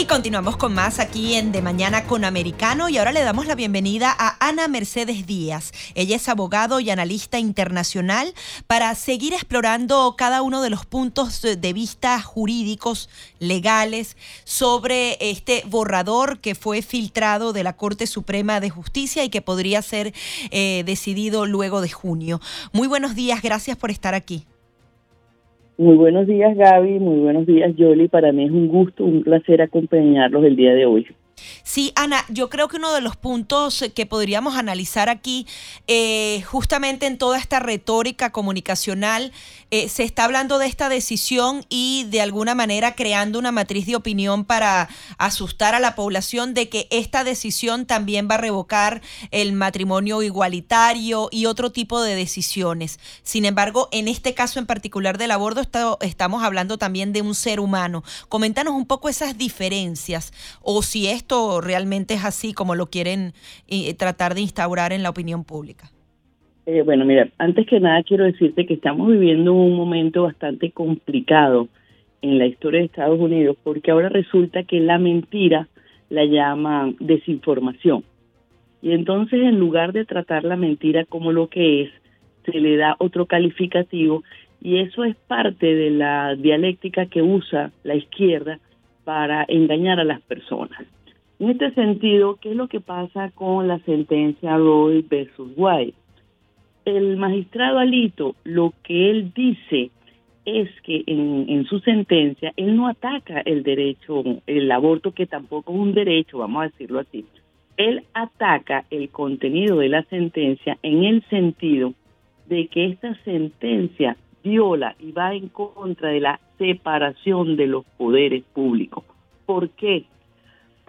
Y continuamos con más aquí en De Mañana con Americano y ahora le damos la bienvenida a Ana Mercedes Díaz. Ella es abogado y analista internacional para seguir explorando cada uno de los puntos de vista jurídicos, legales, sobre este borrador que fue filtrado de la Corte Suprema de Justicia y que podría ser eh, decidido luego de junio. Muy buenos días, gracias por estar aquí. Muy buenos días Gaby, muy buenos días Yoli. Para mí es un gusto, un placer acompañarlos el día de hoy. Sí, Ana, yo creo que uno de los puntos que podríamos analizar aquí, eh, justamente en toda esta retórica comunicacional, eh, se está hablando de esta decisión y de alguna manera creando una matriz de opinión para asustar a la población de que esta decisión también va a revocar el matrimonio igualitario y otro tipo de decisiones. Sin embargo, en este caso en particular del aborto, estamos hablando también de un ser humano. Coméntanos un poco esas diferencias o si esto realmente es así como lo quieren eh, tratar de instaurar en la opinión pública? Eh, bueno, mira, antes que nada quiero decirte que estamos viviendo un momento bastante complicado en la historia de Estados Unidos porque ahora resulta que la mentira la llaman desinformación. Y entonces en lugar de tratar la mentira como lo que es, se le da otro calificativo y eso es parte de la dialéctica que usa la izquierda para engañar a las personas. En este sentido, ¿qué es lo que pasa con la sentencia Roy versus White? El magistrado Alito, lo que él dice es que en, su sentencia él no ataca el derecho, el aborto que tampoco es un derecho, vamos a decirlo así. Él ataca el contenido de la sentencia en el sentido de que esta sentencia viola y va en contra de la separación de los poderes públicos. ¿Por qué?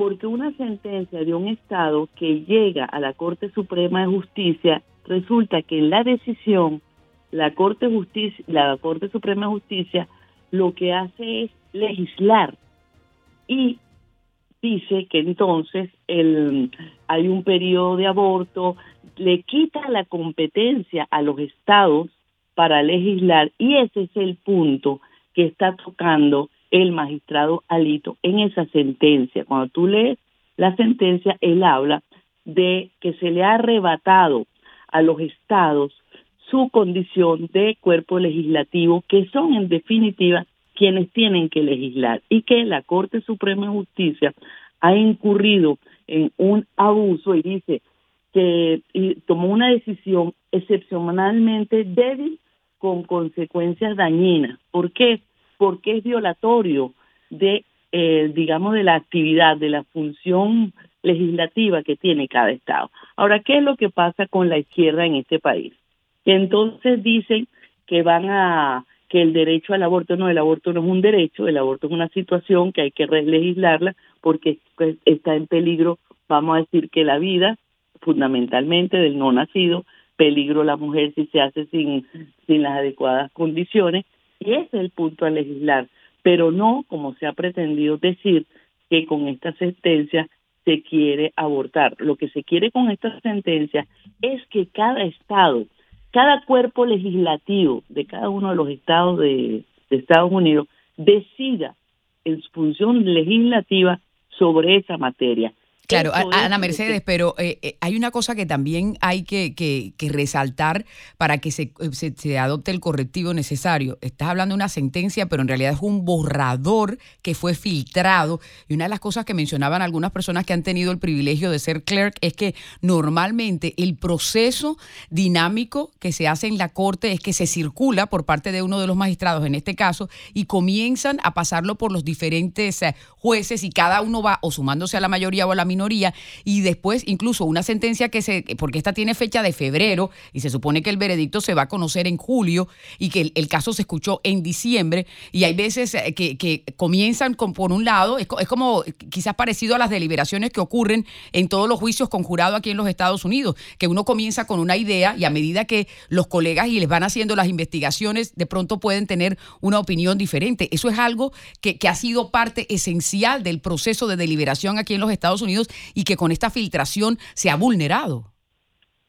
Porque una sentencia de un Estado que llega a la Corte Suprema de Justicia, resulta que en la decisión, la Corte, Justicia, la Corte Suprema de Justicia lo que hace es legislar y dice que entonces el, hay un periodo de aborto, le quita la competencia a los estados para legislar y ese es el punto que está tocando el magistrado Alito en esa sentencia. Cuando tú lees la sentencia, él habla de que se le ha arrebatado a los estados su condición de cuerpo legislativo, que son en definitiva quienes tienen que legislar, y que la Corte Suprema de Justicia ha incurrido en un abuso y dice que tomó una decisión excepcionalmente débil con consecuencias dañinas. ¿Por qué? Porque es violatorio de, eh, digamos, de la actividad, de la función legislativa que tiene cada Estado. Ahora, ¿qué es lo que pasa con la izquierda en este país? Entonces dicen que van a que el derecho al aborto no, el aborto no es un derecho, el aborto es una situación que hay que legislarla porque pues, está en peligro, vamos a decir que la vida, fundamentalmente del no nacido, peligro la mujer si se hace sin, sin las adecuadas condiciones, y es el punto a legislar, pero no como se ha pretendido decir que con esta sentencia se quiere abortar. Lo que se quiere con esta sentencia es que cada estado, cada cuerpo legislativo de cada uno de los estados de, de Estados Unidos decida en su función legislativa sobre esa materia. Claro, Ana Mercedes, pero eh, eh, hay una cosa que también hay que, que, resaltar para que se, se, adopte el correctivo necesario. Estás hablando de una sentencia, pero en realidad es un borrador que fue filtrado. Y una de las cosas que mencionaban algunas personas que han tenido el privilegio de ser clerk es que normalmente el proceso dinámico que se hace en la corte es que se circula por parte de uno de los magistrados, en este caso, y comienzan a pasarlo por los diferentes eh, jueces y cada uno va o sumándose a la mayoría o a la minoría y después incluso una sentencia que se, porque esta tiene fecha de febrero y se supone que el veredicto se va a conocer en julio y que el, caso se escuchó en diciembre y hay veces eh, que, comienzan con, por un lado, es, como quizás parecido a las deliberaciones que ocurren en todos los juicios con jurado aquí en los Estados Unidos, que uno comienza con una idea y a medida que los colegas y les van haciendo las investigaciones, de pronto pueden tener una opinión diferente. Eso es algo que, que ha sido parte esencial del proceso de deliberación aquí en los Estados Unidos y que con esta filtración se ha vulnerado.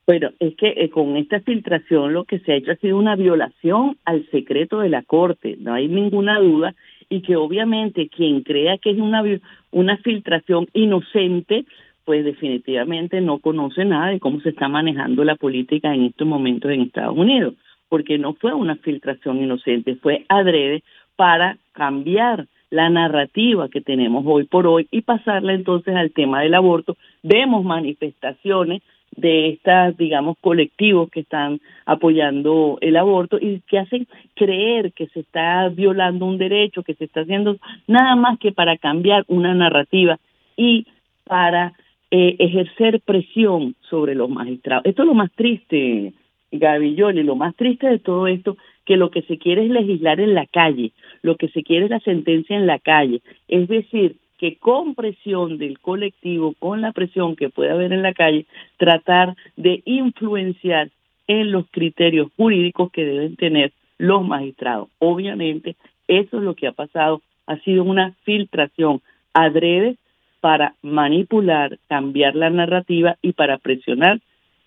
Bueno, es que eh, con esta filtración lo que se ha hecho ha sido una violación al secreto de la Corte, no hay ninguna duda, y que obviamente quien crea que es una, una filtración inocente, pues definitivamente no conoce nada de cómo se está manejando la política en estos momentos en Estados Unidos, porque no fue una filtración inocente, fue adrede para cambiar la narrativa que tenemos hoy por hoy y pasarla entonces al tema del aborto. Vemos manifestaciones de estas, digamos, colectivos que están apoyando el aborto y que hacen creer que se está violando un derecho, que se está haciendo nada más que para cambiar una narrativa y para eh, ejercer presión sobre los magistrados. Esto es lo más triste, Gaby lo más triste de todo esto, que lo que se quiere es legislar en la calle, lo que se quiere es la sentencia en la calle. Es decir, que con presión del colectivo, con la presión que puede haber en la calle, tratar de influenciar en los criterios jurídicos que deben tener los magistrados. Obviamente, eso es lo que ha pasado, ha sido una filtración adrede para manipular, cambiar la narrativa y para presionar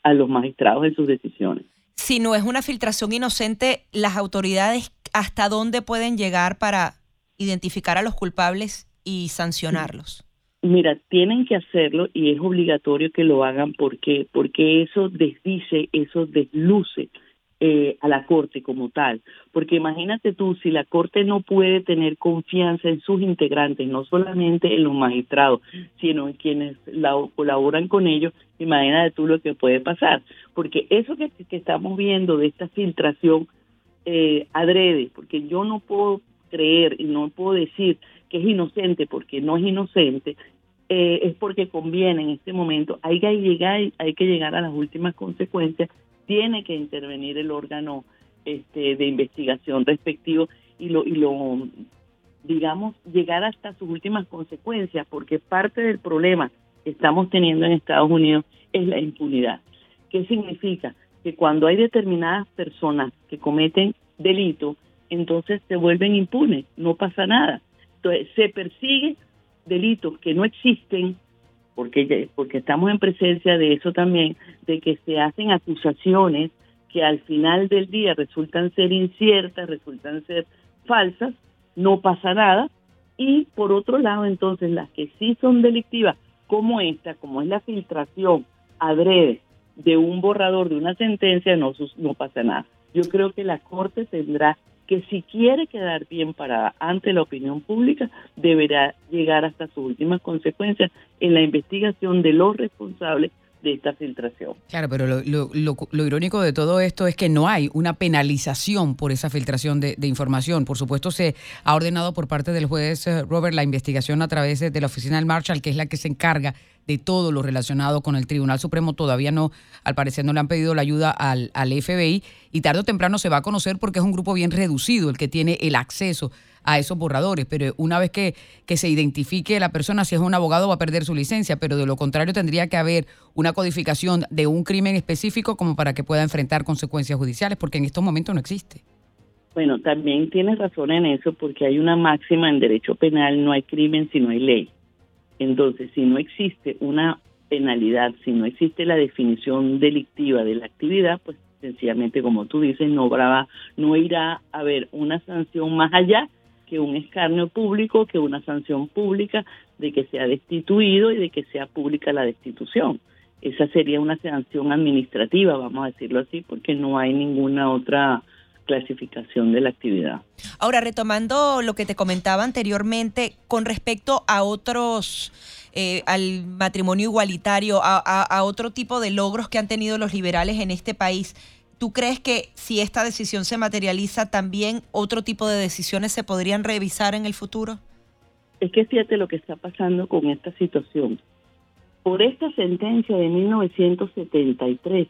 a los magistrados en sus decisiones. Si no es una filtración inocente, las autoridades hasta dónde pueden llegar para identificar a los culpables y sancionarlos? Mira, tienen que hacerlo y es obligatorio que lo hagan porque porque eso desdice, eso desluce eh, a la corte como tal. Porque imagínate tú, si la corte no puede tener confianza en sus integrantes, no solamente en los magistrados, sino en quienes la, colaboran con ellos, imagínate tú lo que puede pasar. Porque eso que, que estamos viendo de esta filtración eh, adrede, porque yo no puedo creer y no puedo decir que es inocente porque no es inocente, eh, es porque conviene en este momento. Hay que llegar, hay que llegar a las últimas consecuencias. Tiene que intervenir el órgano este, de investigación respectivo y lo, y lo, digamos, llegar hasta sus últimas consecuencias, porque parte del problema que estamos teniendo en Estados Unidos es la impunidad. ¿Qué significa? Que cuando hay determinadas personas que cometen delitos, entonces se vuelven impunes, no pasa nada. Entonces, se persigue delitos que no existen, porque, porque estamos en presencia de eso también, de que se hacen acusaciones que al final del día resultan ser inciertas, resultan ser falsas, no pasa nada. Y por otro lado, entonces, las que sí son delictivas, como esta, como es la filtración adrede de un borrador de una sentencia, no, no pasa nada. Yo creo que la Corte tendrá que si quiere quedar bien para ante la opinión pública, deberá llegar hasta sus últimas consecuencias en la investigación de los responsables de esta filtración. Claro, pero lo, irónico de todo esto es que no hay una penalización por esa filtración de, información. Por supuesto, se ha ordenado por parte del juez eh, Robert la investigación a través de, de la oficina del Marshall, que es la que se encarga de todo lo relacionado con el Tribunal Supremo. Todavía no, al parecer no le han pedido la ayuda al, al FBI y tarde o temprano se va a conocer porque es un grupo bien reducido el que tiene el acceso a esos borradores, pero una vez que, que se identifique la persona, si es un abogado va a perder su licencia, pero de lo contrario tendría que haber una codificación de un crimen específico como para que pueda enfrentar consecuencias judiciales, porque en estos momentos no existe. Bueno, también tienes razón en eso, porque hay una máxima en derecho penal, no hay crimen si no hay ley. Entonces, si no existe una penalidad, si no existe la definición delictiva de la actividad, pues sencillamente, como tú dices, no, brava, no irá a haber una sanción más allá que un escarnio público, que una sanción pública de que sea destituido y de que sea pública la destitución. Esa sería una sanción administrativa, vamos a decirlo así, porque no hay ninguna otra clasificación de la actividad. Ahora, retomando lo que te comentaba anteriormente con respecto a otros, eh, al matrimonio igualitario, a, otro tipo de logros que han tenido los liberales en este país, ¿tú crees que si esta decisión se materializa, también otro tipo de decisiones se podrían revisar en el futuro? Es que fíjate lo que está pasando con esta situación. Por esta sentencia de 1973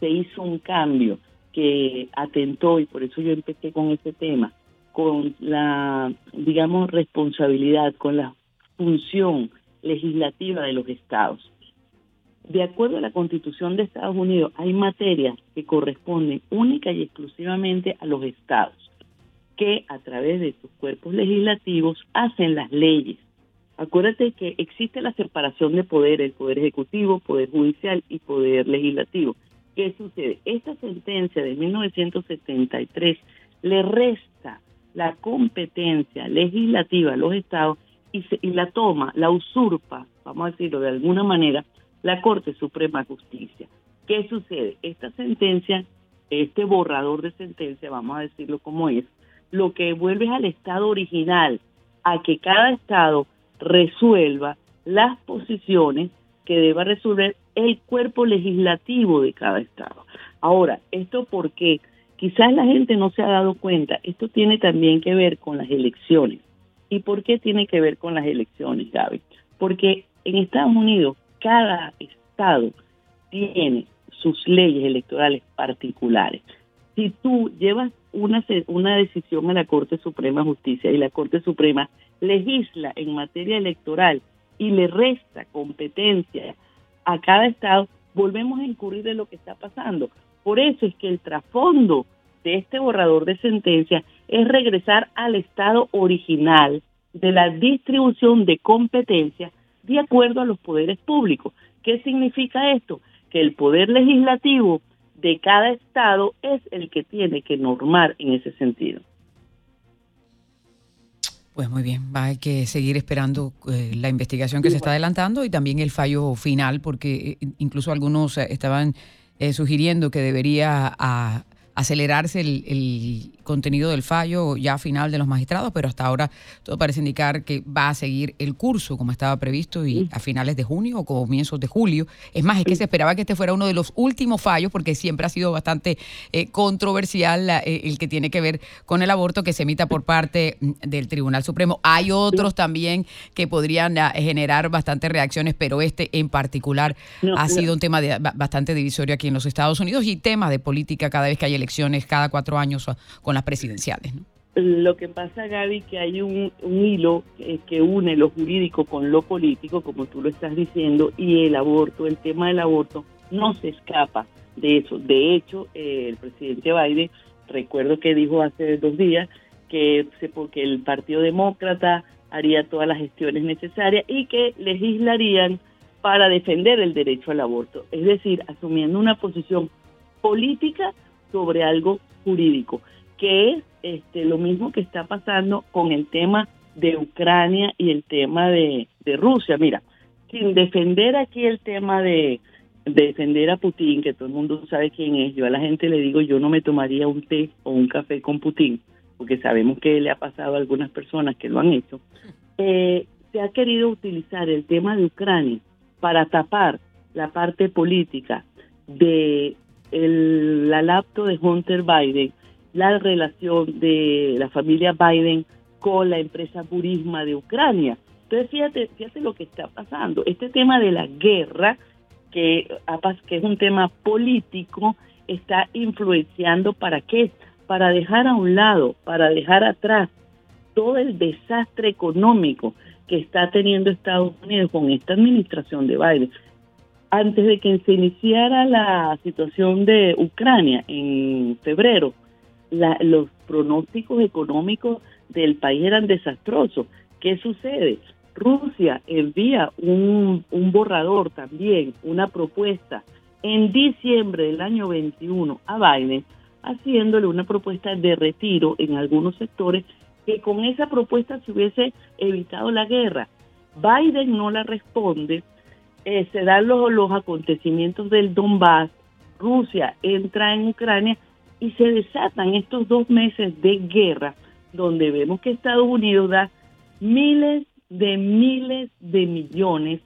se hizo un cambio que atentó, y por eso yo empecé con este tema, con la, digamos, responsabilidad, con la función legislativa de los estados. De acuerdo a la Constitución de Estados Unidos, hay materias que corresponden única y exclusivamente a los estados, que a través de sus cuerpos legislativos hacen las leyes Acuérdate que existe la separación de poder, el poder ejecutivo, poder judicial y poder legislativo. ¿Qué sucede? Esta sentencia de 1973 le resta la competencia legislativa a los estados y, y la toma, la usurpa, vamos a decirlo de alguna manera, la Corte Suprema de Justicia. ¿Qué sucede? Esta sentencia, este borrador de sentencia, vamos a decirlo como es, lo que vuelve al estado original, a que cada estado resuelva las posiciones que deba resolver el cuerpo legislativo de cada estado. Ahora, ¿esto por qué? Quizás la gente no se ha dado cuenta, esto tiene también que ver con las elecciones. ¿Y por qué tiene que ver con las elecciones, Gaby? Porque en Estados Unidos cada estado tiene sus leyes electorales particulares. Si tú llevas una, decisión a la Corte Suprema de Justicia y la Corte Suprema legisla en materia electoral y le resta competencia a cada estado, volvemos a incurrir en lo que está pasando. Por eso es que el trasfondo de este borrador de sentencia es regresar al estado original de la distribución de competencia de acuerdo a los poderes públicos. ¿Qué significa esto? Que el poder legislativo de cada estado es el que tiene que normar en ese sentido. Pues muy bien, va a que seguir esperando eh, la investigación que se está adelantando y también el fallo final, porque eh, incluso algunos eh, estaban sugiriendo que debería ah, acelerarse el, contenido del fallo ya final de los magistrados, pero hasta ahora todo parece indicar que va a seguir el curso como estaba previsto y a finales de junio o comienzos de julio. Es más, es que se esperaba que este fuera uno de los últimos fallos porque siempre ha sido bastante eh, controversial eh, el que tiene que ver con el aborto que se emita por parte mm, del Tribunal Supremo. Hay otros también que podrían ah, generar bastantes reacciones, pero este en particular ha sido un tema bastante divisorio aquí en los Estados Unidos y tema de política cada vez que hay elecciones cada cuatro años con las presidenciales. Lo que pasa, Gaby, que hay un, hilo que, une lo jurídico con lo político, como tú lo estás diciendo, y el aborto, el tema del aborto, no se escapa de eso. De hecho, eh, el presidente Biden, recuerdo que dijo hace dos días que porque el Partido Demócrata haría todas las gestiones necesarias y que legislarían para defender el derecho al aborto, es decir, asumiendo una posición política sobre algo jurídico, que es este, lo mismo que está pasando con el tema de Ucrania y el tema de, Rusia. Mira, sin defender aquí el tema de, defender a Putin, que todo el mundo sabe quién es, yo a la gente le digo, yo no me tomaría un té o un café con Putin, porque sabemos que le ha pasado a algunas personas que lo han hecho, eh, se ha querido utilizar el tema de Ucrania para tapar la parte política de la laptop de Hunter Biden, la relación de la familia Biden con la empresa Burisma de Ucrania. Entonces, fíjate, fíjate lo que está pasando. Este tema de la guerra, que, que es un tema político, está influenciando para qué? Para dejar a un lado, para dejar atrás todo el desastre económico que está teniendo Estados Unidos con esta administración de Biden antes de que se iniciara la situación de Ucrania en febrero, los pronósticos económicos del país eran desastrosos. ¿Qué sucede? Rusia envía un, un borrador también, una propuesta en diciembre del año 21 a Biden, haciéndole una propuesta de retiro en algunos sectores que con esa propuesta se hubiese evitado la guerra. Biden no la responde eh, se dan los, los acontecimientos del Donbass, Rusia entra en Ucrania y se desatan estos dos meses de guerra donde vemos que Estados Unidos da miles de miles de millones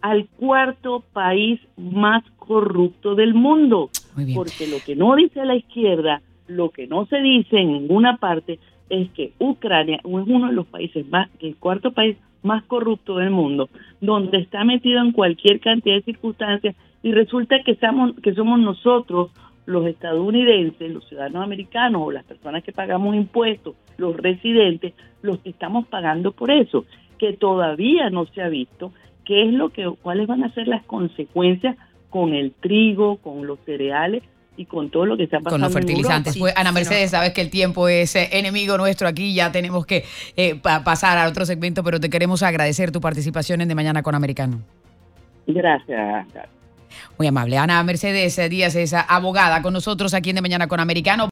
al cuarto país más corrupto del mundo. Porque lo que no dice la izquierda, lo que no se dice en ninguna parte, es que Ucrania es uno de los países más, el cuarto país más corrupto del mundo, donde está metido en cualquier cantidad de circunstancias y resulta que somos, que somos nosotros, los estadounidenses, los ciudadanos americanos o las personas que pagamos impuestos, los residentes, los que estamos pagando por eso, que todavía no se ha visto qué es lo que cuáles van a ser las consecuencias con el trigo, con los cereales y con todo lo que está pasando. Con los fertilizantes. Pues, Ana Mercedes, sabes que el tiempo es eh, enemigo nuestro aquí, ya tenemos que eh, pasar a otro segmento, pero te queremos agradecer tu participación en De Mañana con Americano. Gracias. Muy amable. Ana Mercedes Díaz es abogada con nosotros aquí en De Mañana con Americano.